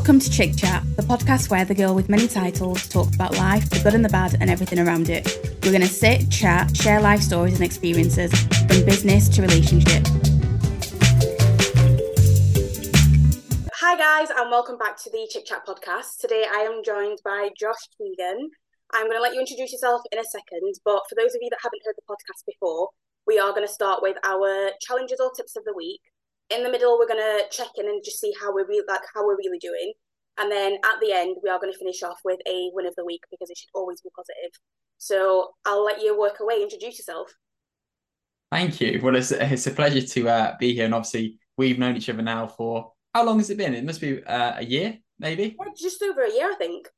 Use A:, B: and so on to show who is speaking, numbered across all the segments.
A: Welcome to Chick Chat, the podcast where the girl with many titles talks about life, the good and the bad, and everything around it. We're going to sit, chat, share life stories and experiences from business to relationship. Hi, guys, and welcome back to the Chick Chat podcast. Today I am joined by Josh Keegan. I'm going to let you introduce yourself in a second, but for those of you that haven't heard the podcast before, we are going to start with our challenges or tips of the week in the middle we're going to check in and just see how we're really like how we're really doing. And then at the end we are going to finish off with a win of the week because it should always be positive. So i'll let you work away. Introduce yourself.
B: Thank you. Well it's, it's a pleasure to uh, be here and obviously we've known each other now for how long has it been? It must be uh, a year maybe?
A: Just over a year i think.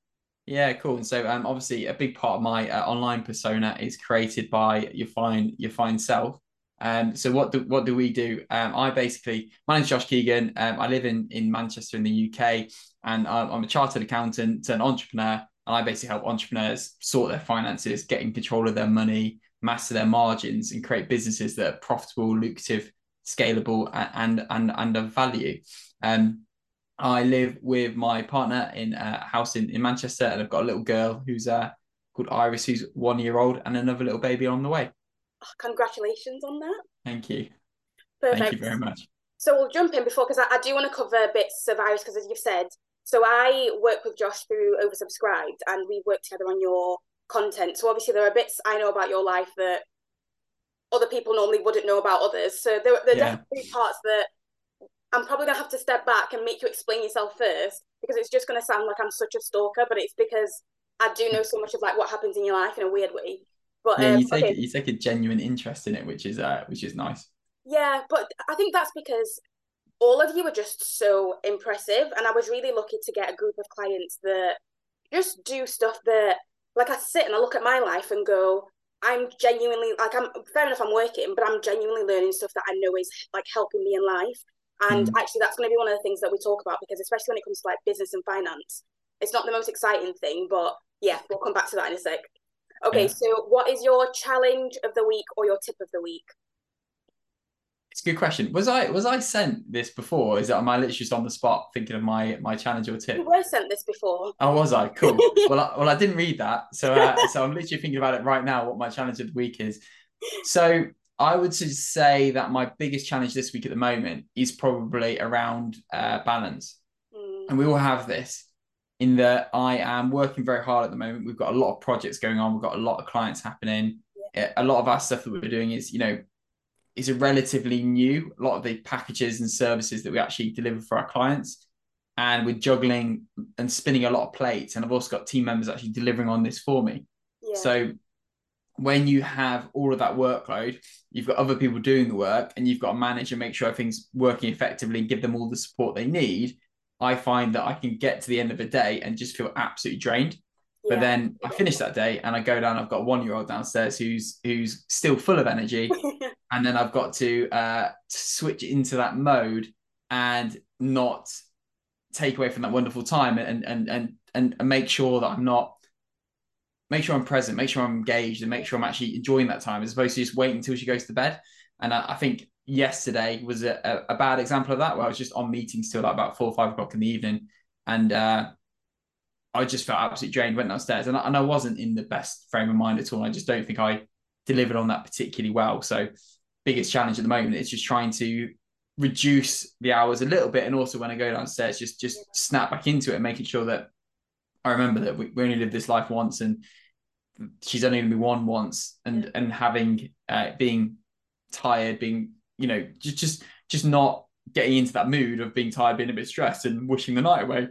B: Yeah, cool. And so, um, obviously, a big part of my uh, online persona is created by your fine your fine self. Um, so what do what do we do? Um, I basically my name's Josh Keegan. Um, I live in in Manchester in the UK, and I'm, I'm a chartered accountant, an entrepreneur, and I basically help entrepreneurs sort their finances, get in control of their money, master their margins, and create businesses that are profitable, lucrative, scalable, and and and of value. Um, I live with my partner in a house in, in Manchester, and I've got a little girl who's uh, called Iris, who's one year old, and another little baby on the way
A: congratulations on that.
B: Thank you. Perfect. Thank you very much.
A: So we'll jump in before because I, I, do want to cover bits of Iris because as you've said, so I work with Josh through Oversubscribed and we work together on your content. So obviously there are bits I know about your life that other people normally wouldn't know about others. So there, there are yeah. definitely parts that I'm probably gonna have to step back and make you explain yourself first because it's just gonna sound like I'm such a stalker, but it's because I do know so much of like what happens in your life in a weird way.
B: But yeah, um, you take okay. you take a genuine interest in it, which is uh, which is nice.
A: Yeah, but I think that's because all of you are just so impressive, and I was really lucky to get a group of clients that just do stuff that, like, I sit and I look at my life and go, I'm genuinely like I'm fair enough I'm working, but I'm genuinely learning stuff that I know is like helping me in life. And mm. actually that's gonna be one of the things that we talk about because especially when it comes to like business and finance, it's not the most exciting thing, but yeah, we'll come back to that in a sec. Okay, yeah. so what is your challenge of the week or your tip of the week?
B: It's a good question. Was I was I sent this before? Is that am I literally just on the spot thinking of my my challenge or tip?
A: You were sent this before.
B: Oh, was I? Cool. well, I, well, I didn't read that, so uh, so I'm literally thinking about it right now. What my challenge of the week is. So I would say that my biggest challenge this week at the moment is probably around uh, balance, mm. and we all have this in that I am working very hard at the moment. We've got a lot of projects going on. We've got a lot of clients happening. Yeah. A lot of our stuff that we're doing is, you know, is a relatively new. A lot of the packages and services that we actually deliver for our clients, and we're juggling and spinning a lot of plates. And I've also got team members actually delivering on this for me. Yeah. So when you have all of that workload, you've got other people doing the work, and you've got to manage and make sure everything's working effectively and give them all the support they need I find that I can get to the end of the day and just feel absolutely drained. Yeah. But then I finish that day and I go down. I've got a one year old downstairs who's who's still full of energy, and then I've got to uh, switch into that mode and not take away from that wonderful time and and and and, and make sure that I'm not make sure I'm present, make sure I'm engaged, and make sure I'm actually enjoying that time as opposed to just waiting until she goes to bed. And I, I think yesterday was a, a, bad example of that where I was just on meetings till like about four or five o'clock in the evening. And uh, I just felt absolutely drained, went downstairs. And I, and I wasn't in the best frame of mind at all. I just don't think I delivered on that particularly well. So biggest challenge at the moment is just trying to reduce the hours a little bit. And also when I go downstairs just just snap back into it and making sure that I remember that we, we only live this life once and she's only going to be one once. And and having uh, being tired being you know, just just just not getting into that mood of being tired, being a bit stressed, and wishing the night away,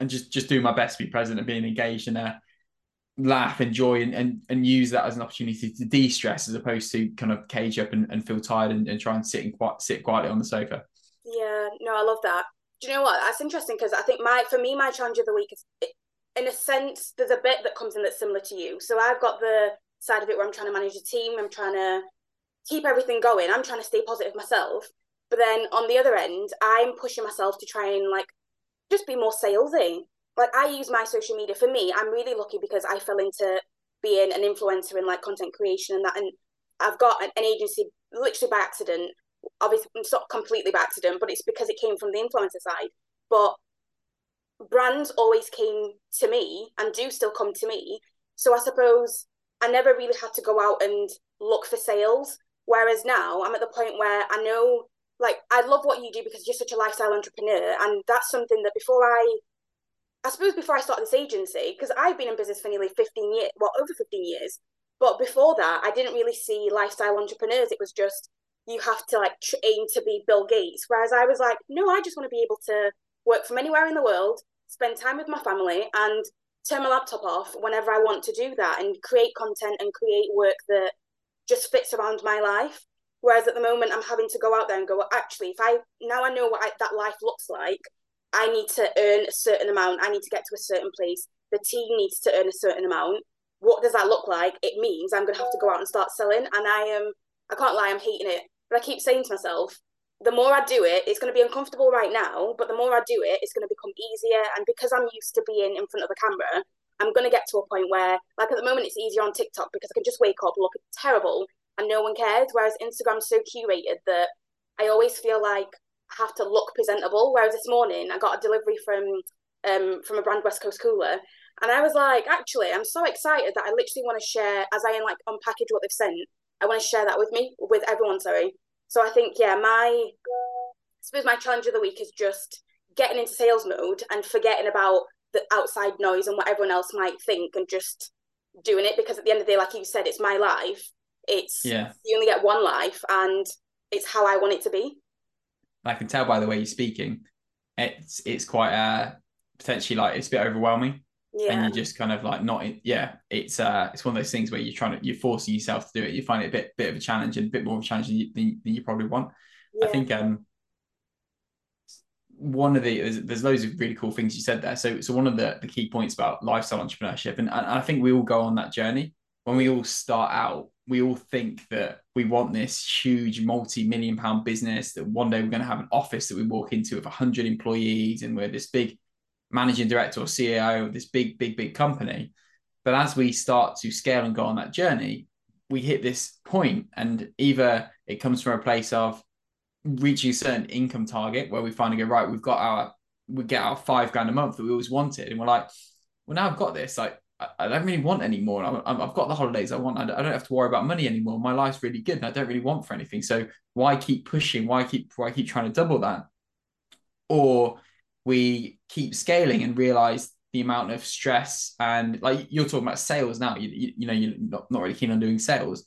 B: and just just doing my best to be present and being engaged and uh, laugh, enjoy, and, and and use that as an opportunity to de-stress as opposed to kind of cage up and, and feel tired and, and try and sit and quite sit quietly on the sofa.
A: Yeah, no, I love that. Do you know what? That's interesting because I think my for me my challenge of the week is in a sense there's a bit that comes in that's similar to you. So I've got the side of it where I'm trying to manage a team, I'm trying to keep everything going. I'm trying to stay positive myself. But then on the other end, I'm pushing myself to try and like just be more salesy. Like I use my social media for me. I'm really lucky because I fell into being an influencer in like content creation and that. And I've got an, agency literally by accident. Obviously, it's not completely by accident, but it's because it came from the influencer side. But brands always came to me and do still come to me. So I suppose I never really had to go out and look for sales. Whereas now I'm at the point where I know, like, I love what you do because you're such a lifestyle entrepreneur. And that's something that before I, I suppose before I started this agency, because I've been in business for nearly 15 years, well, over 15 years. But before that, I didn't really see lifestyle entrepreneurs. It was just, you have to like aim to be Bill Gates. Whereas I was like, no, I just want to be able to work from anywhere in the world, spend time with my family, and turn my laptop off whenever I want to do that and create content and create work that just fits around my life. Whereas at the moment, I'm having to go out there and go, well, actually, if I now I know what I, that life looks like, I need to earn a certain amount. I need to get to a certain place. The team needs to earn a certain amount. What does that look like? It means I'm going to have to go out and start selling. And I am, I can't lie, I'm hating it. But I keep saying to myself, the more I do it, it's going to be uncomfortable right now, but the more I do it, it's going to become easier. And because I'm used to being in front of the camera, I'm going to get to a point where, like at the moment, it's easier on TikTok because I can just wake up, look terrible, and no one cares. Whereas Instagram's so curated that I always feel like I have to look presentable. Whereas this morning, I got a delivery from um from a brand West Coast Cooler, and I was like, actually, I'm so excited that I literally want to share as I like unpackage what they've sent. I want to share that with me, with everyone. Sorry. So I think, yeah, my I suppose my challenge of the week is just getting into sales mode and forgetting about the outside noise and what everyone else might think and just doing it because at the end of the day, like you said, it's my life. It's
B: yeah.
A: You only get one life, and it's how I want it to be.
B: I can tell by the way you're speaking, it's it's quite uh potentially like it's a bit overwhelming.
A: Yeah.
B: And you're just kind of like not in, yeah, it's uh it's one of those things where you're trying to you're forcing yourself to do it. You find it a bit bit of a challenge and a bit more of a challenge than you, than you probably want. Yeah. I think um one of the there's, there's loads of really cool things you said there. So so one of the the key points about lifestyle entrepreneurship, and, and I think we all go on that journey. When we all start out, we all think that we want this huge multi-million pound business that one day we're going to have an office that we walk into with 100 employees and we're this big managing director or CEO of this big, big, big company. But as we start to scale and go on that journey, we hit this point, and either it comes from a place of reaching a certain income target where we finally go right, we've got our we get our five grand a month that we always wanted, and we're like, well, now I've got this. Like, I, don't really want anymore i have got the holidays I want. I don't have to worry about money anymore. My life's really good, and I don't really want for anything. So why keep pushing? Why keep why keep trying to double that? Or we keep scaling and realize the amount of stress and like you're talking about sales now you, you, you know you're not, not really keen on doing sales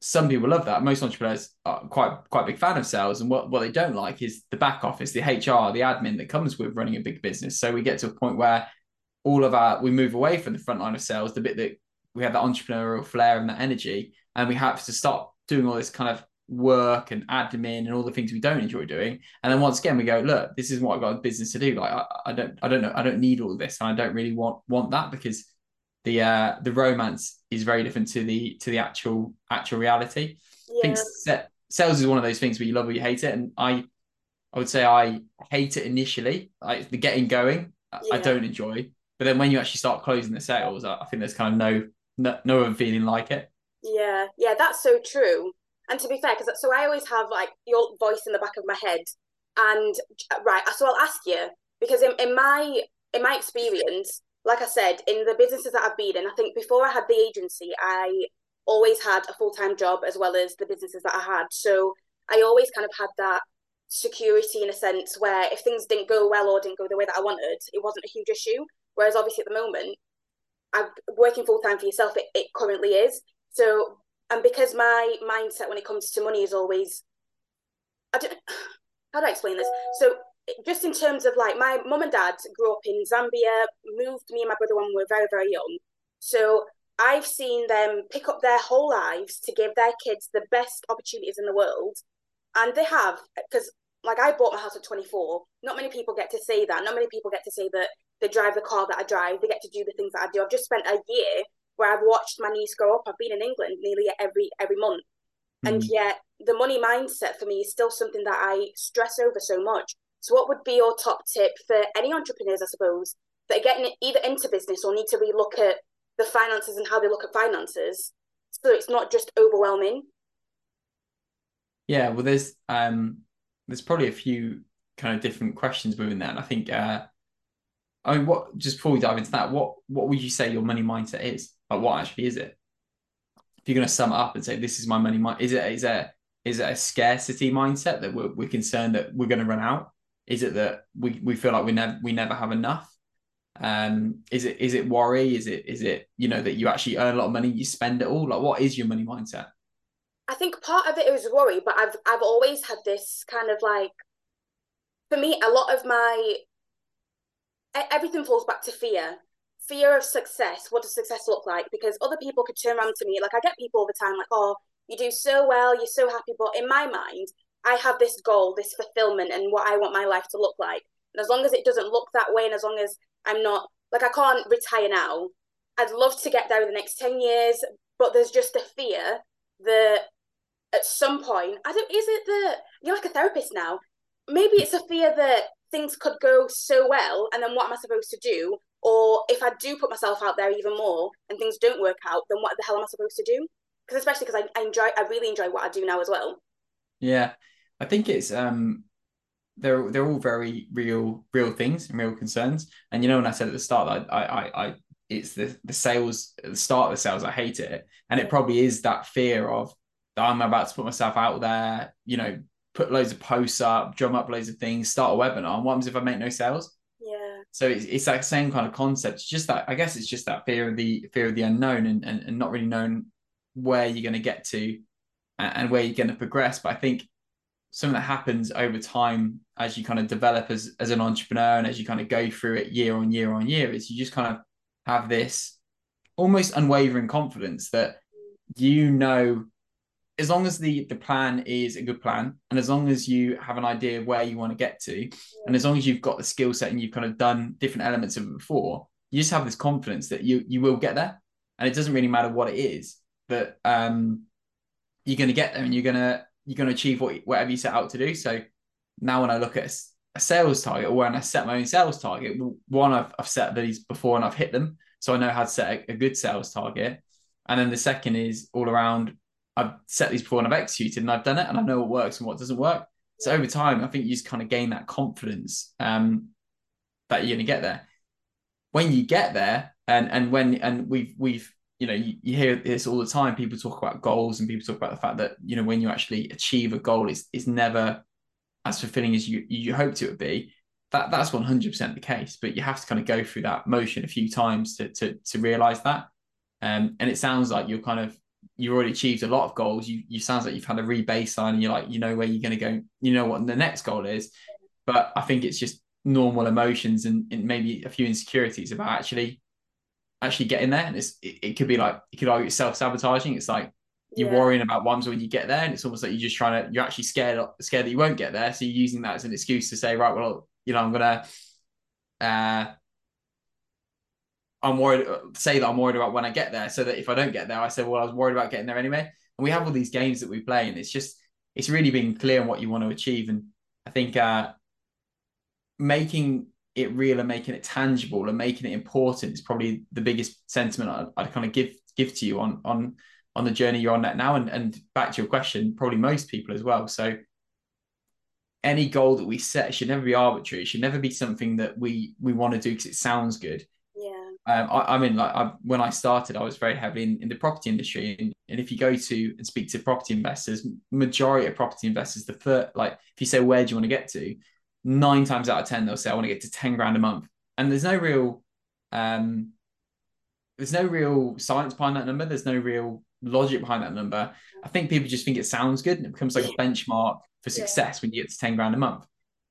B: some people love that most entrepreneurs are quite quite big fan of sales and what, what they don't like is the back office the hr the admin that comes with running a big business so we get to a point where all of our we move away from the front line of sales the bit that we have that entrepreneurial flair and that energy and we have to stop doing all this kind of work and admin and all the things we don't enjoy doing. And then once again, we go, look, this is what I've got a business to do. Like I, I don't, I don't know, I don't need all this, and I don't really want want that because the uh the romance is very different to the to the actual actual reality. Yeah. I think sales is one of those things where you love or you hate it, and I I would say I hate it initially, like the getting going. Yeah. I don't enjoy, but then when you actually start closing the sales, I, I think there's kind of no no, no other feeling like it.
A: Yeah, yeah, that's so true. And to be fair, because so I always have like your voice in the back of my head, and right, so I'll ask you because in, in my in my experience, like I said, in the businesses that I've been in, I think before I had the agency, I always had a full time job as well as the businesses that I had. So I always kind of had that security in a sense where if things didn't go well or didn't go the way that I wanted, it wasn't a huge issue. Whereas obviously at the moment, I'm working full time for yourself, it, it currently is. So and because my mindset when it comes to money is always I don't how do I explain this? So just in terms of like my mum and dad grew up in Zambia, moved me and my brother when we were very, very young. So I've seen them pick up their whole lives to give their kids the best opportunities in the world. And they have, because like I bought my house at 24. Not many people get to say that. Not many people get to say that they drive the car that I drive. They get to do the things that I do. I've just spent a year where I've watched my niece grow up. I've been in England nearly every every month, mm. and yet the money mindset for me is still something that I stress over so much. So, what would be your top tip for any entrepreneurs, I suppose, that are getting either into business or need to relook at the finances and how they look at finances, so it's not just overwhelming?
B: Yeah, well, there's um, there's probably a few kind of different questions within that. And I think uh, I mean, what just before we dive into that, what what would you say your money mindset is? Like, what actually is it? If you're going to sum it up and say this is my money mind, is it is it is it a scarcity mindset that we're, we're concerned that we're going to run out? Is it that we, we feel like we never we never have enough? Um, is it is it worry? Is it is it you know that you actually earn a lot of money, you spend it all? Like, what is your money mindset?
A: I think part of it is worry, but I've I've always had this kind of like for me, a lot of my everything falls back to fear. Fear of success. What does success look like? Because other people could turn around to me, like I get people all the time, like, oh, you do so well, you're so happy. But in my mind, I have this goal, this fulfillment, and what I want my life to look like. And as long as it doesn't look that way, and as long as I'm not like I can't retire now, I'd love to get there in the next 10 years, but there's just a fear that at some point, I don't is it that you're like a therapist now? Maybe it's a fear that things could go so well, and then what am I supposed to do? Or if I do put myself out there even more and things don't work out, then what the hell am I supposed to do? Because especially because I, I enjoy, I really enjoy what I do now as well.
B: Yeah, I think it's um, they're they're all very real real things and real concerns. And you know, when I said at the start that I I, I it's the the sales the start of the sales I hate it, and it probably is that fear of that I'm about to put myself out there. You know, put loads of posts up, drum up loads of things, start a webinar. And what happens if I make no sales?
A: Yeah.
B: So it's, it's that same kind of concept. It's just that I guess it's just that fear of the fear of the unknown and and, and not really knowing where you're going to get to and, and where you're going to progress. But I think something that happens over time as you kind of develop as, as an entrepreneur and as you kind of go through it year on year on year is you just kind of have this almost unwavering confidence that you know as long as the the plan is a good plan and as long as you have an idea of where you want to get to and as long as you've got the skill set and you've kind of done different elements of it before you just have this confidence that you you will get there. And it doesn't really matter what it is that um you're going to get there and you're going to you're going to achieve what, whatever you set out to do. So now when I look at a sales target or when I set my own sales target, one I've, I've set these before and I've hit them. So I know how to set a, a good sales target. And then the second is all around I've set these before and I've executed and I've done it and I know what works and what doesn't work. So over time, I think you just kind of gain that confidence um, that you're going to get there. When you get there, and and when and we've we've you know, you, you, hear this all the time. People talk about goals and people talk about the fact that, you know, when you actually achieve a goal, it's, it's never as fulfilling as you, you hoped it would be. That that's 100% the case, but you have to kind of go through that motion a few times to, to, to realize that. Um, and it sounds like you're kind of, you've already achieved a lot of goals. You, you sounds like you've had a rebaseline and you're like, you know, where you're going to go, you know, what the next goal is. But I think it's just normal emotions and, and maybe a few insecurities about actually actually getting there. And it's it, it could be like you could argue it's self sabotaging. It's like you're yeah. worrying about ones when you get there, and it's almost like you're just trying to you're actually scared scared that you won't get there. So you're using that as an excuse to say, right, well, you know, I'm gonna uh I'm worried say that I'm worried about when I get there, so that if I don't get there, I say, well, I was worried about getting there anyway. And we have all these games that we play, and it's just it's really being clear on what you want to achieve. And I think uh making it real and making it tangible and making it important is probably the biggest sentiment I'd, I'd, kind of give give to you on on on the journey you're on that now. And and back to your question, probably most people as well. So any goal that we set should never be arbitrary. It should never be something that we we want to do because it sounds good.
A: Yeah.
B: Um, I, I mean, like I, when I started, I was very heavily in, in the property industry, and, and if you go to and speak to property investors, majority of property investors, the first like if you say where do you want to get to, nine times out of ten they'll say I want to get to ten grand a month, and there's no real, um, there's no real science behind that number. There's no real logic behind that number. I think people just think it sounds good and it becomes like a benchmark for success yeah. when you get to ten grand a month.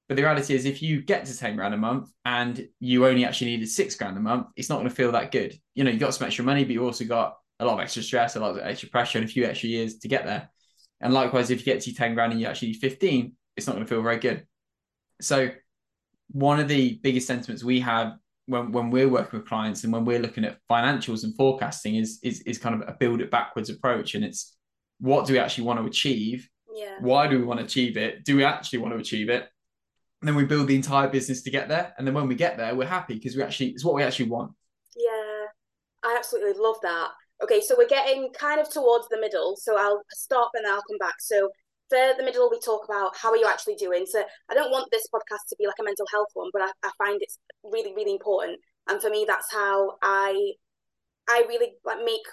B: But the reality is, if you get to 10 grand a month and you only actually needed six grand a month, it's not going to feel that good. You know, you got some extra money, but you also got a lot of extra stress, a lot of extra pressure, and a few extra years to get there. And likewise, if you get to 10 grand and you actually need 15, it's not going to feel very good. So one of the biggest sentiments we have when, when we're working with clients and when we're looking at financials and forecasting is, is is kind of a build it backwards approach. And it's what do we actually want to achieve?
A: Yeah.
B: Why do we want to achieve it? Do we actually want to achieve it? And then we build the entire business to get there. And then when we get there, we're happy because we actually it's what we actually want.
A: Yeah. I absolutely love that. Okay, so we're getting kind of towards the middle. So I'll stop and then I'll come back. So for the middle, we talk about how are you actually doing. So I don't want this podcast to be like a mental health one, but I, I find it's really, really important. And for me, that's how I I really like make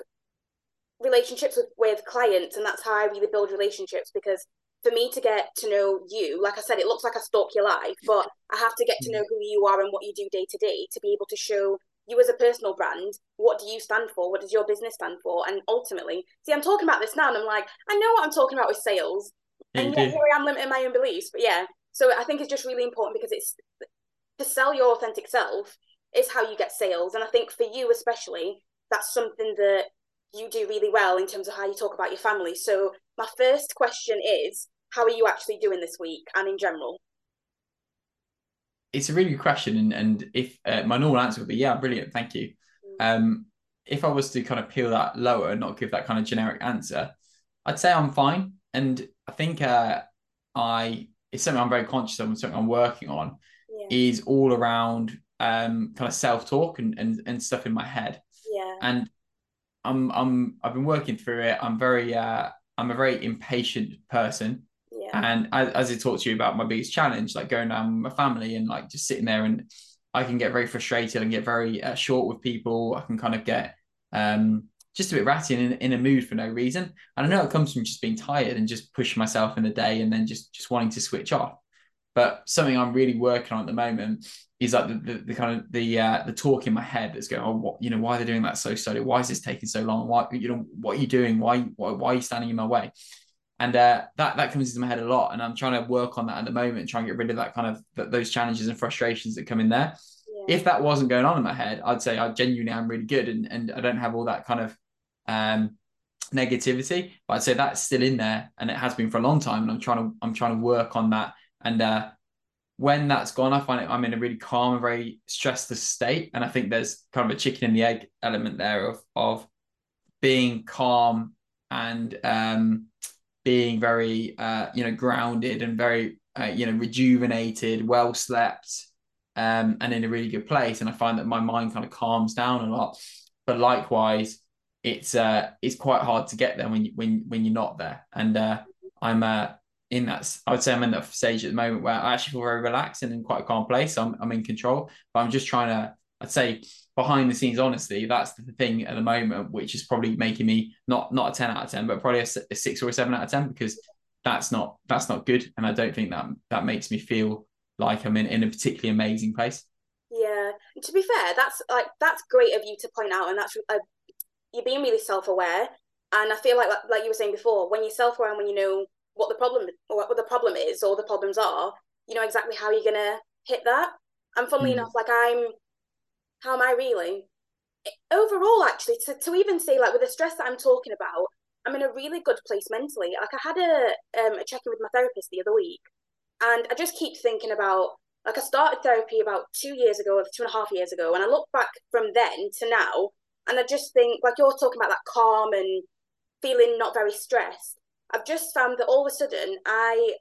A: relationships with, with clients, and that's how I really build relationships because for me to get to know you, like I said, it looks like I stalk your life, but I have to get to know mm-hmm. who you are and what you do day to day to be able to show you as a personal brand, what do you stand for? What does your business stand for? And ultimately, see, I'm talking about this now and I'm like, I know what I'm talking about with sales. Yeah, and yet here I am limiting my own beliefs. But yeah, so I think it's just really important because it's to sell your authentic self is how you get sales. And I think for you especially, that's something that you do really well in terms of how you talk about your family. So my first question is, how are you actually doing this week and in general?
B: it's a really good question, and and if uh, my normal answer would be yeah, brilliant, thank you. Mm. Um, if I was to kind of peel that lower and not give that kind of generic answer, I'd say I'm fine, and I think uh, I it's something I'm very conscious of and something I'm working on yeah. is all around um kind of self talk and, and and stuff in my head.
A: Yeah,
B: and I'm I'm I've been working through it. I'm very uh I'm a very impatient person. Yeah. And as, as I talked to you about my biggest challenge, like going down with my family and like just sitting there and I can get very frustrated and get very uh, short with people. I can kind of get um, just a bit ratty and in, in a mood for no reason. And I know it comes from just being tired and just pushing myself in the day and then just just wanting to switch off. But something I'm really working on at the moment is like the, the, the kind of the uh, the talk in my head that's going, oh, what you know, why are they doing that so slowly? Why is this taking so long? Why you know, what are you doing? Why why, why are you standing in my way? and uh, that that comes into my head a lot and i'm trying to work on that at the moment try and get rid of that kind of th- those challenges and frustrations that come in there yeah. if that wasn't going on in my head i'd say i genuinely am really good and, and i don't have all that kind of um, negativity but i'd say that's still in there and it has been for a long time and i'm trying to i'm trying to work on that and uh, when that's gone i find it i'm in a really calm and very stressless state and i think there's kind of a chicken and the egg element there of of being calm and um being very uh, you know grounded and very uh, you know rejuvenated, well slept, um, and in a really good place. And I find that my mind kind of calms down a lot. But likewise, it's uh, it's quite hard to get there when you when when you're not there. And uh, I'm uh, in that. I would say I'm in that stage at the moment where I actually feel very relaxed and in quite a calm place. I'm I'm in control, but I'm just trying to. I'd say behind the scenes honestly that's the thing at the moment which is probably making me not not a 10 out of 10 but probably a, a 6 or a 7 out of 10 because that's not that's not good and i don't think that that makes me feel like i'm in, in a particularly amazing place
A: yeah to be fair that's like that's great of you to point out and that's uh, you're being really self-aware and i feel like like you were saying before when you're self-aware and when you know what the problem or what the problem is or the problems are you know exactly how you're gonna hit that and funnily mm. enough like i'm how am I really? Overall, actually, to, to even say like with the stress that I'm talking about, I'm in a really good place mentally. Like I had a um, a check in with my therapist the other week, and I just keep thinking about like I started therapy about two years ago, or two and a half years ago, and I look back from then to now, and I just think like you're talking about that calm and feeling not very stressed. I've just found that all of a sudden I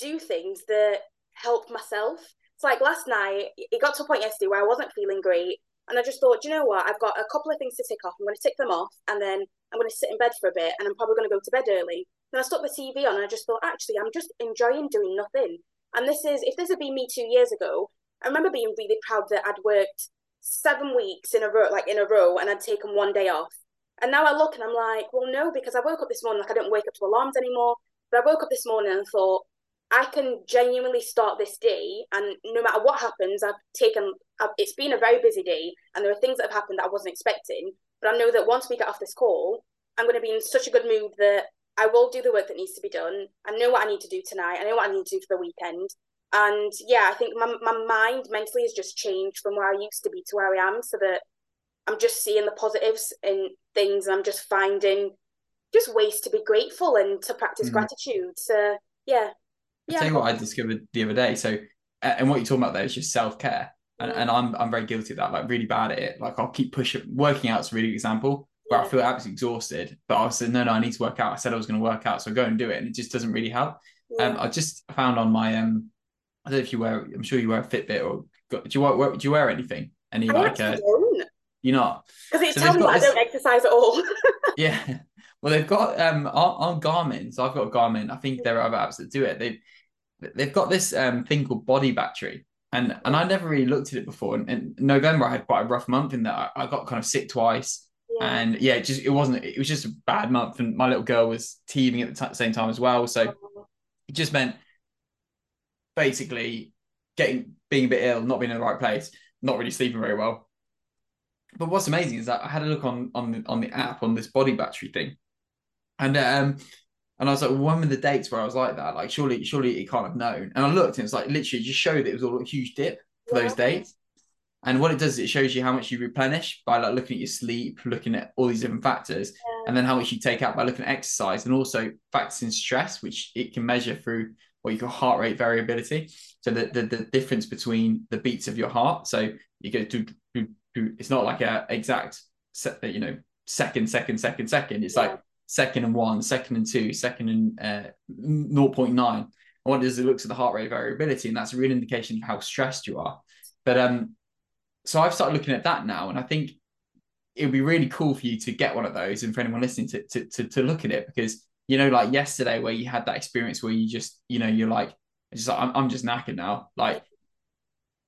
A: do things that help myself. It's like last night, it got to a point yesterday where I wasn't feeling great. And I just thought, you know what? I've got a couple of things to tick off. I'm going to tick them off and then I'm going to sit in bed for a bit and I'm probably going to go to bed early. Then I stuck the TV on and I just thought, actually, I'm just enjoying doing nothing. And this is, if this had been me two years ago, I remember being really proud that I'd worked seven weeks in a row, like in a row, and I'd taken one day off. And now I look and I'm like, well, no, because I woke up this morning, like I don't wake up to alarms anymore. But I woke up this morning and thought, I can genuinely start this day, and no matter what happens, I've taken. I've, it's been a very busy day, and there are things that have happened that I wasn't expecting. But I know that once we get off this call, I'm going to be in such a good mood that I will do the work that needs to be done. I know what I need to do tonight. I know what I need to do for the weekend. And yeah, I think my my mind mentally has just changed from where I used to be to where I am, so that I'm just seeing the positives in things, and I'm just finding just ways to be grateful and to practice mm. gratitude. So yeah,
B: yeah. I'll tell you what I discovered the other day. So, and what you're talking about there is just self care, and, and I'm I'm very guilty of that. Like really bad at it. Like I'll keep pushing. Working out's a really good example where yeah. I feel absolutely exhausted, but I said no, no, I need to work out. I said I was going to work out, so I go and do it, and it just doesn't really help. Yeah. Um, I just found on my um, I don't know if you wear. I'm sure you wear a Fitbit or do you wear do you wear anything? Any I like uh, you're not
A: because it so tells me I don't exercise at all.
B: yeah. well, they've got um on, on Garmin. So I've got a Garmin. I think there are other apps that do it. They they've got this um thing called Body Battery, and and I never really looked at it before. And in November, I had quite a rough month in that I, I got kind of sick twice. Yeah. And yeah, it just it wasn't. It was just a bad month, and my little girl was teething at the t- same time as well. So oh. it just meant basically getting being a bit ill, not being in the right place, not really sleeping very well. But what's amazing is that I had a look on on the, on the app on this body battery thing, and um and I was like, well, when were the dates where I was like that? Like, surely, surely it can't have known. And I looked, and it's like literally just showed that it was all a huge dip for yeah. those dates. And what it does is it shows you how much you replenish by like looking at your sleep, looking at all these different factors, yeah. and then how much you take out by looking at exercise and also factors in stress, which it can measure through what you call heart rate variability. So the, the, the difference between the beats of your heart. So you go to, it's not like a exact you know second, second, second, second. It's yeah. like second and one, second and two, second and uh, 0.9. And what it does, it looks at the heart rate variability, and that's a real indication of how stressed you are. But um, so I've started looking at that now, and I think it would be really cool for you to get one of those, and for anyone listening to to to, to look at it because you know, like yesterday where you had that experience where you just, you know, you're like, just like, I'm, I'm just knackered now. Like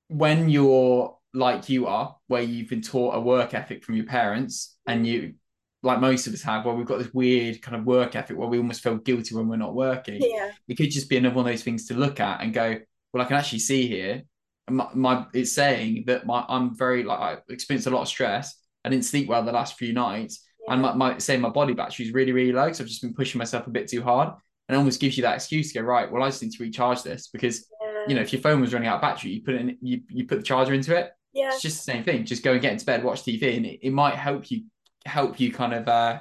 B: when you're like you are, where you've been taught a work ethic from your parents, and you like most of us have, where we've got this weird kind of work ethic where we almost feel guilty when we're not working.
A: Yeah.
B: It could just be another one of those things to look at and go, well, I can actually see here. My, my it's saying that my I'm very like I experienced a lot of stress. I didn't sleep well the last few nights. And my, my say my body battery is really, really low. So I've just been pushing myself a bit too hard. And it almost gives you that excuse to go, right, well, I just need to recharge this because yeah. you know, if your phone was running out of battery, you put it in you you put the charger into it.
A: Yeah.
B: It's just the same thing. Just go and get into bed, watch TV, and it, it might help you help you kind of uh,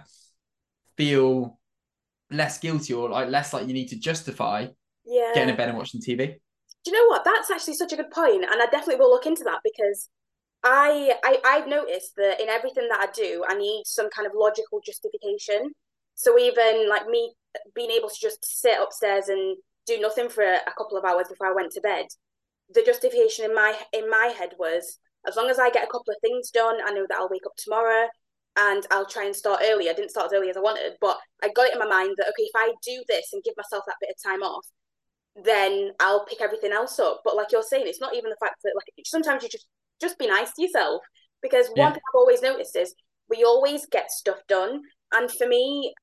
B: feel less guilty or like less like you need to justify
A: yeah.
B: getting in bed and watching TV.
A: Do you know what? That's actually such a good point, and I definitely will look into that because I, I I've noticed that in everything that I do, I need some kind of logical justification. So even like me being able to just sit upstairs and do nothing for a, a couple of hours before I went to bed, the justification in my in my head was as long as I get a couple of things done, I know that I'll wake up tomorrow and I'll try and start early. I didn't start as early as I wanted, but I got it in my mind that okay, if I do this and give myself that bit of time off, then I'll pick everything else up. But like you're saying, it's not even the fact that like sometimes you just just be nice to yourself because one yeah. thing I've always noticed is we always get stuff done, and for me,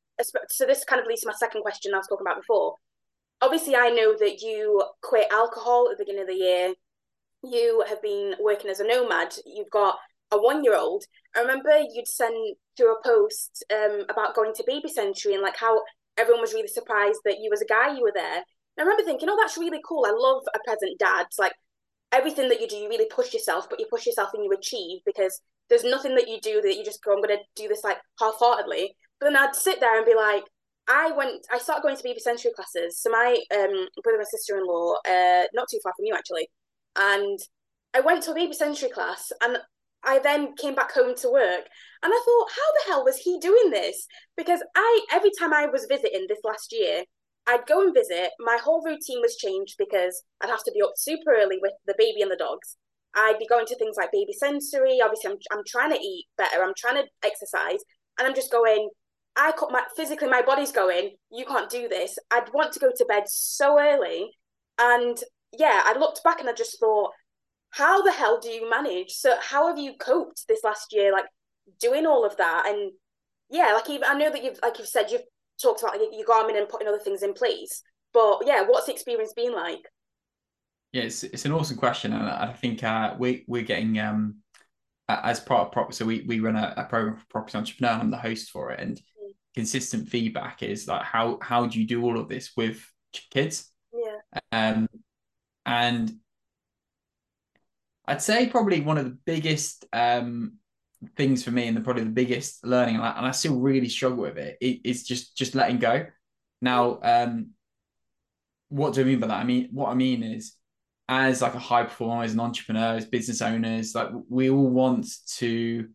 A: so this kind of leads to my second question I was talking about before. Obviously, I know that you quit alcohol at the beginning of the year. You have been working as a nomad. You've got a one year old. I remember you'd send through a post um, about going to Baby Sensory and like how everyone was really surprised that you as a guy you were there. And I remember thinking, oh, that's really cool. I love a present dad. It's like everything that you do, you really push yourself, but you push yourself and you achieve because there's nothing that you do that you just go, I'm going to do this like half heartedly. But then I'd sit there and be like, I went, I started going to Baby Sensory classes. So my um, brother and sister in law, uh, not too far from you actually, and I went to a Baby Sensory class and I then came back home to work and I thought, how the hell was he doing this? Because I, every time I was visiting this last year, I'd go and visit. My whole routine was changed because I'd have to be up super early with the baby and the dogs. I'd be going to things like baby sensory. Obviously, I'm, I'm trying to eat better. I'm trying to exercise. And I'm just going, I cut my physically, my body's going, you can't do this. I'd want to go to bed so early. And yeah, I looked back and I just thought, how the hell do you manage? So how have you coped this last year, like doing all of that? And yeah, like even I know that you've like you've said you've talked about like, your Garmin and putting other things in place, but yeah, what's the experience been like?
B: Yeah, it's it's an awesome question, and I think uh, we we're getting um as part of prop. So we we run a, a program for property entrepreneur, and I'm the host for it, and mm. consistent feedback is like how how do you do all of this with kids?
A: Yeah.
B: Um, and I'd say probably one of the biggest um, things for me and the probably the biggest learning, and I, and I still really struggle with it, it, it's just just letting go. Now, um, what do I mean by that? I mean, what I mean is, as like a high performer, as an entrepreneur, as business owners, like we all want to,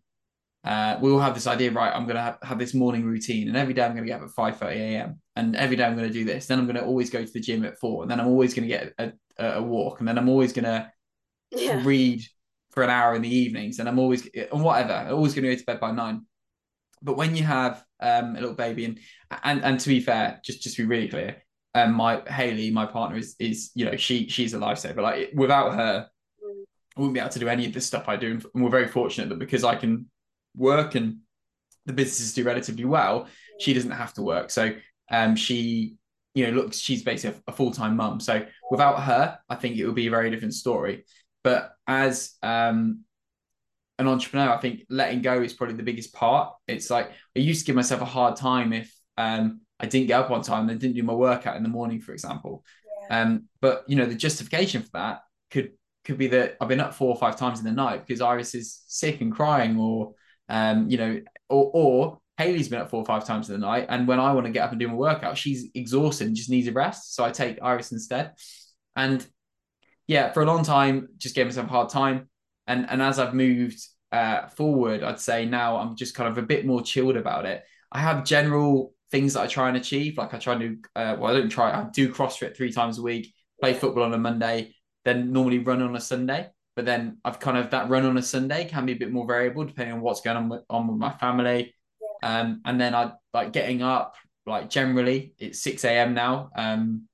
B: uh, we all have this idea, right? I'm gonna have, have this morning routine, and every day I'm gonna get up at five thirty a.m. and every day I'm gonna do this. Then I'm gonna always go to the gym at four, and then I'm always gonna get a, a, a walk, and then I'm always gonna
A: yeah.
B: read for an hour in the evenings, and I'm always and whatever. I'm always going to go to bed by nine. but when you have um, a little baby, and and and to be fair, just just to be really clear, um, my Haley, my partner is is you know she she's a lifesaver. Like without her. I wouldn't be able to do any of this stuff I do. And we're very fortunate that because I can work and the businesses do relatively well, she doesn't have to work. So um, she you know looks she's basically a, a full time mum. So without her, I think it would be a very different story. But as um, an entrepreneur, I think letting go is probably the biggest part. It's like I used to give myself a hard time if um, I didn't get up on time and didn't do my workout in the morning, for example. Yeah. Um, but you know, the justification for that could could be that I've been up four or five times in the night because Iris is sick and crying, or um, you know, or or Haley's been up four or five times in the night, and when I want to get up and do my workout, she's exhausted and just needs a rest. So I take Iris instead. And yeah, for a long time, just gave myself a hard time and and as I've moved uh, forward, I'd say now I'm just kind of a bit more chilled about it. I have general things that I try and achieve. Like I try to, uh, well, I don't try. I do CrossFit three times a week, play football on a Monday, then normally run on a Sunday. But then I've kind of that run on a Sunday can be a bit more variable depending on what's going on with, on with my family. Um, and then I like getting up like generally it's 6 a.m. now. Um,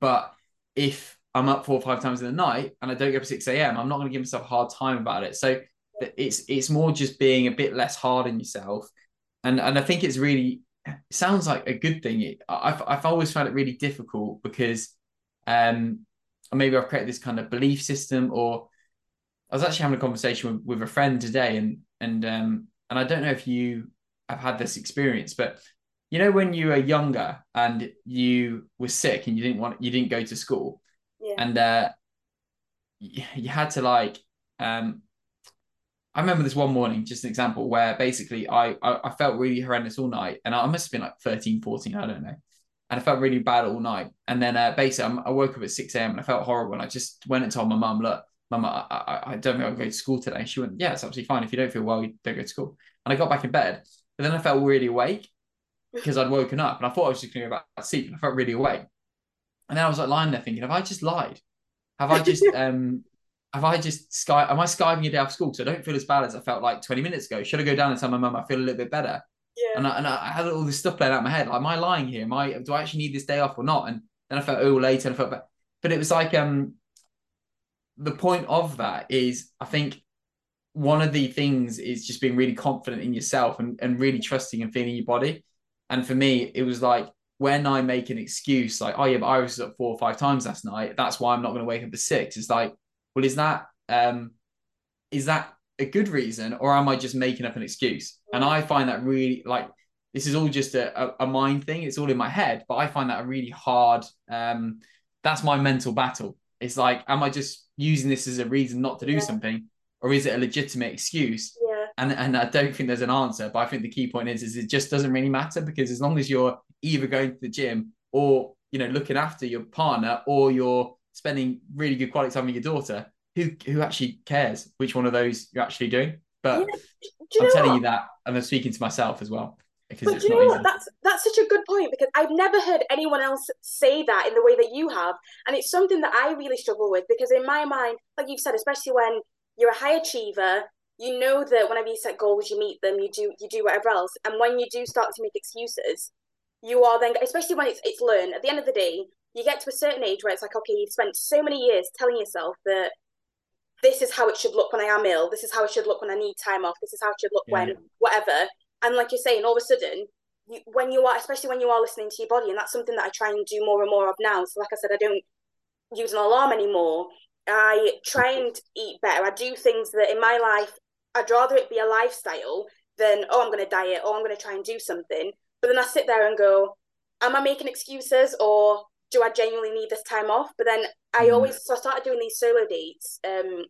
B: but if I'm up four or five times in the night and I don't get up at 6 a.m., I'm not going to give myself a hard time about it. So it's it's more just being a bit less hard on yourself. And and I think it's really it sounds like a good thing. It, I've I've always found it really difficult because um maybe I've created this kind of belief system or I was actually having a conversation with, with a friend today and and um and I don't know if you have had this experience, but you know when you were younger and you were sick and you didn't want you didn't go to school yeah. and uh, you had to like um, I remember this one morning, just an example where basically I, I, I felt really horrendous all night, and I must have been like 13, 14, I don't know, and I felt really bad all night. And then uh, basically I woke up at six a.m. and I felt horrible, and I just went and told my mum, look, mum, I, I, I don't think I'll go to school today. She went, yeah, it's absolutely fine. If you don't feel well, you don't go to school. And I got back in bed, but then I felt really awake because I'd woken up, and I thought I was just going to go back to sleep, and I felt really awake. And then I was like lying there thinking, have I just lied? Have I just um have I just sky am I skiving a day off school? So I don't feel as bad as I felt like 20 minutes ago. Should I go down and tell my mum I feel a little bit better?
A: Yeah.
B: And I, and I had all this stuff playing out in my head. Like, am I lying here? Am I do I actually need this day off or not? And then I felt ill later and I felt bad. But it was like um the point of that is I think one of the things is just being really confident in yourself and, and really trusting and feeling your body. And for me, it was like when I make an excuse like, oh yeah, but I was up four or five times last night, that's why I'm not going to wake up at six. It's like, well, is that um, is that a good reason, or am I just making up an excuse? And I find that really like this is all just a, a, a mind thing. It's all in my head, but I find that a really hard. Um, that's my mental battle. It's like, am I just using this as a reason not to do yeah. something, or is it a legitimate excuse?
A: Yeah.
B: And and I don't think there's an answer, but I think the key point is is it just doesn't really matter because as long as you're either going to the gym or you know looking after your partner or you're spending really good quality time with your daughter who who actually cares which one of those you're actually doing but yeah. i'm telling what? you that and i'm speaking to myself as well
A: because but do you know what? That's that's such a good point because I've never heard anyone else say that in the way that you have, and it's something that I really struggle with because in my mind, like you've said, especially when you're a high achiever, you know that whenever you set goals, you meet them, you do you do whatever else, and when you do start to make excuses, you are then, especially when it's it's learned. At the end of the day, you get to a certain age where it's like, okay, you've spent so many years telling yourself that this is how it should look when I am ill. This is how it should look when I need time off. This is how it should look yeah. when whatever. And like you're saying, all of a sudden, you, when you are, especially when you are listening to your body, and that's something that I try and do more and more of now. So, like I said, I don't use an alarm anymore. I try and eat better. I do things that in my life, I'd rather it be a lifestyle than oh, I'm going to diet or I'm going to try and do something. But then I sit there and go, am I making excuses or do I genuinely need this time off? But then I mm. always so I started doing these solo dates. Um,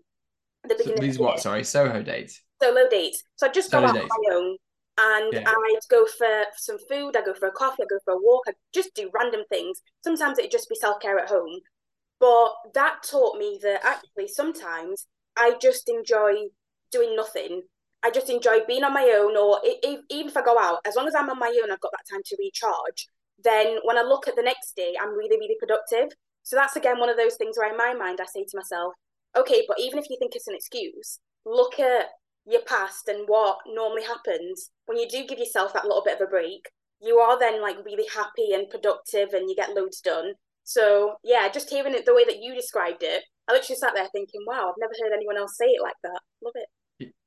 B: the beginning. So these the what? Sorry, Soho dates.
A: Solo dates. So I just solo go out dates. on my own, and yeah. I'd go for some food. I go for a coffee. I go for a walk. I just do random things. Sometimes it'd just be self care at home, but that taught me that actually sometimes I just enjoy doing nothing I just enjoy being on my own, or even if I go out, as long as I'm on my own, I've got that time to recharge. Then when I look at the next day, I'm really, really productive. So that's again one of those things where in my mind I say to myself, okay, but even if you think it's an excuse, look at your past and what normally happens when you do give yourself that little bit of a break you are then like really happy and productive and you get loads done so yeah just hearing it the way that you described it i literally sat there thinking wow i've never heard anyone else say it like that love it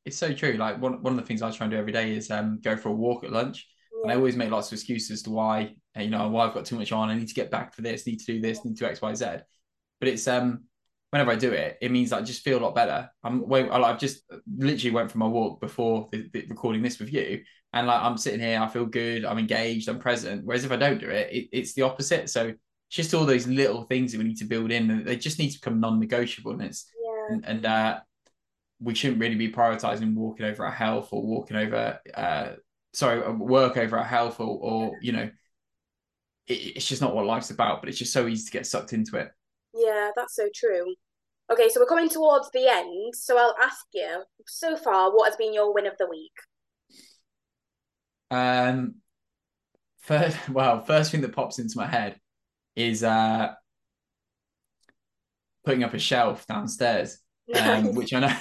B: it's so true like one, one of the things i try and do every day is um go for a walk at lunch yeah. and i always make lots of excuses to why you know why i've got too much on i need to get back for this need to do this need to xyz but it's um whenever I do it, it means I just feel a lot better. I'm I've just literally went for my walk before the, the recording this with you, and like I'm sitting here, I feel good, I'm engaged, I'm present. Whereas if I don't do it, it it's the opposite. So it's just all those little things that we need to build in, and they just need to become non-negotiable. And it's yeah. and, and uh, we shouldn't really be prioritizing walking over our health or walking over uh, sorry uh, work over our health or or you know it, it's just not what life's about. But it's just so easy to get sucked into it.
A: Yeah, that's so true. Okay, so we're coming towards the end. So I'll ask you so far, what has been your win of the week?
B: Um, first, well, first thing that pops into my head is uh putting up a shelf downstairs, um, which I know,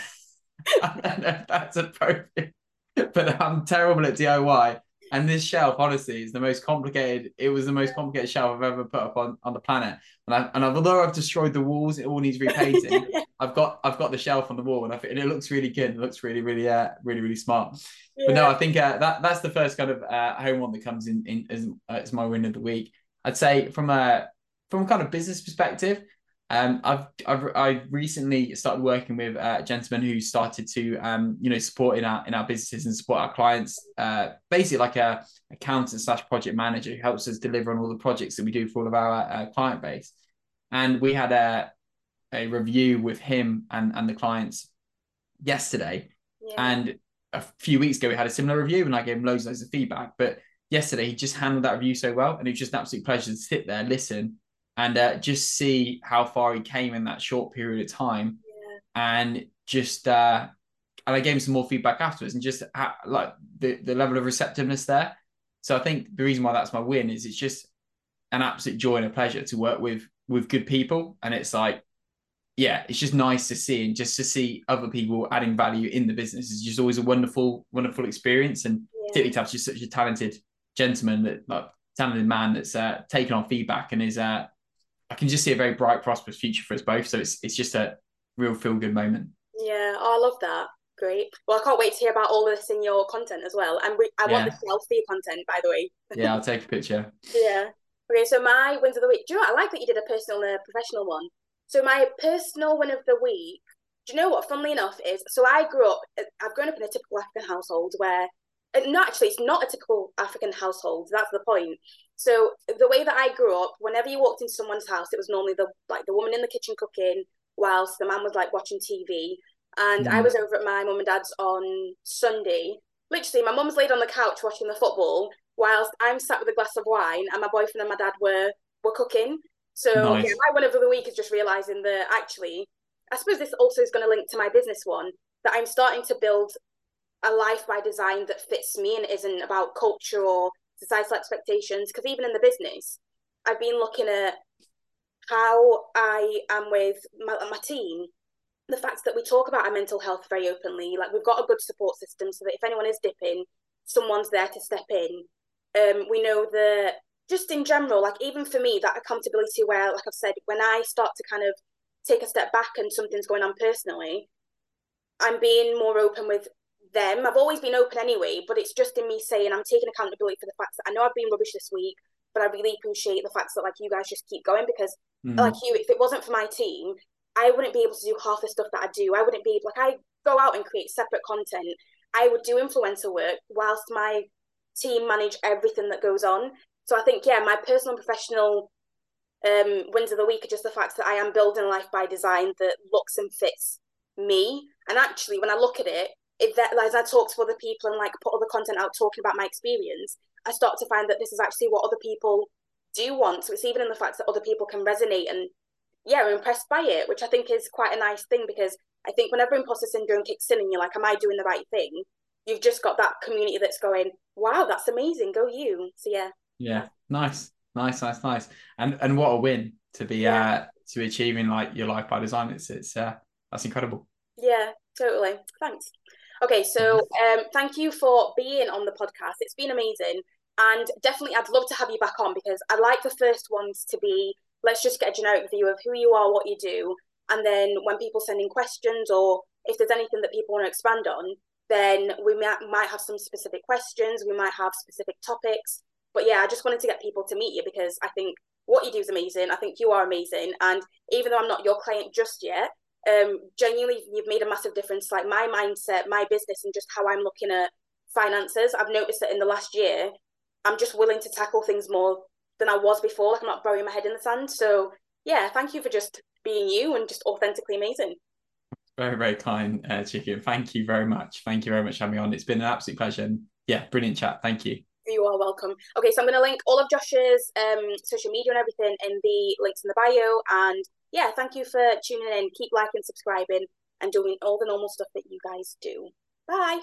B: I don't know if that's appropriate, but I'm terrible at DIY. And this shelf, honestly, is the most complicated. It was the most complicated shelf I've ever put up on, on the planet. And I and although I've destroyed the walls, it all needs repainting. I've got I've got the shelf on the wall, and I and it looks really good. It looks really really uh really really smart. Yeah. But no, I think uh, that that's the first kind of uh, home one that comes in in as, uh, as my win of the week. I'd say from a from a kind of business perspective, um, I've, I've I recently started working with a gentleman who started to um, you know support in our in our businesses and support our clients. Uh, basically, like a accountant slash project manager who helps us deliver on all the projects that we do for all of our uh, client base. And we had a a review with him and and the clients yesterday, yeah. and a few weeks ago we had a similar review, and I gave him loads loads of feedback. But yesterday he just handled that review so well, and it was just an absolute pleasure to sit there, listen, and uh, just see how far he came in that short period of time yeah. and just uh, and I gave him some more feedback afterwards and just like the, the level of receptiveness there. So I think the reason why that's my win is it's just an absolute joy and a pleasure to work with with good people. And it's like, yeah, it's just nice to see and just to see other people adding value in the business is just always a wonderful, wonderful experience. And yeah. particularly to have just such a talented gentleman that like talented man that's uh, taken on feedback and is uh, I can just see a very bright, prosperous future for us both. So it's it's just a real feel good moment.
A: Yeah, oh, I love that. Great. Well, I can't wait to hear about all this in your content as well. And we, I yeah. want the selfie content, by the way.
B: yeah, I'll take a picture.
A: Yeah. Okay, so my wins of the week. Do you know what? I like that you did a personal and a professional one. So my personal win of the week. Do you know what? Funnily enough, is so I grew up. Uh, I've grown up in a typical African household where, uh, not actually, it's not a typical African household. That's the point. So the way that I grew up, whenever you walked into someone's house, it was normally the like the woman in the kitchen cooking, whilst the man was like watching TV. And mm. I was over at my mum and dad's on Sunday. Literally, my mum's laid on the couch watching the football, whilst I'm sat with a glass of wine, and my boyfriend and my dad were were cooking. So nice. yeah, my one of the week is just realizing that actually, I suppose this also is going to link to my business one that I'm starting to build a life by design that fits me and isn't about culture or societal expectations because even in the business i've been looking at how i am with my, my team. The fact that we talk about our mental health very openly like we've got a good support system so that if anyone is dipping someone's there to step in. Um, we know that just in general like even for me that accountability where like i've said when i start to kind of take a step back and something's going on personally i'm being more open with them. I've always been open anyway, but it's just in me saying I'm taking accountability for the fact that I know I've been rubbish this week, but I really appreciate the fact that like you guys just keep going because mm-hmm. like you, if it wasn't for my team, I wouldn't be able to do half the stuff that I do. I wouldn't be like I go out and create separate content. I would do influencer work whilst my team manage everything that goes on. So I think yeah, my personal and professional um, wins of the week are just the fact that I am building life by design that looks and fits me. And actually, when I look at it, if that as I talk to other people and like put other content out talking about my experience, I start to find that this is actually what other people do want. So it's even in the fact that other people can resonate and yeah, are impressed by it, which I think is quite a nice thing because I think whenever imposter syndrome kicks in and you're like, Am I doing the right thing? You've just got that community that's going, Wow, that's amazing, go you. So yeah.
B: Yeah. Nice. Nice, nice, nice. And and what a win to be yeah. uh to be achieving like your life by design. It's it's uh that's incredible.
A: Yeah, totally. Thanks. Okay, so um, thank you for being on the podcast. It's been amazing. And definitely, I'd love to have you back on because I like the first ones to be let's just get a generic view of who you are, what you do. And then when people send in questions or if there's anything that people want to expand on, then we might, might have some specific questions, we might have specific topics. But yeah, I just wanted to get people to meet you because I think what you do is amazing. I think you are amazing. And even though I'm not your client just yet, um, genuinely, you've made a massive difference. Like my mindset, my business, and just how I'm looking at finances. I've noticed that in the last year, I'm just willing to tackle things more than I was before. Like I'm not burying my head in the sand. So yeah, thank you for just being you and just authentically amazing.
B: Very, very kind, uh, Chicken. Thank you very much. Thank you very much for having me on. It's been an absolute pleasure. And yeah, brilliant chat. Thank you.
A: You are welcome. Okay, so I'm going to link all of Josh's um, social media and everything in the links in the bio. And yeah, thank you for tuning in. Keep liking, subscribing, and doing all the normal stuff that you guys do. Bye.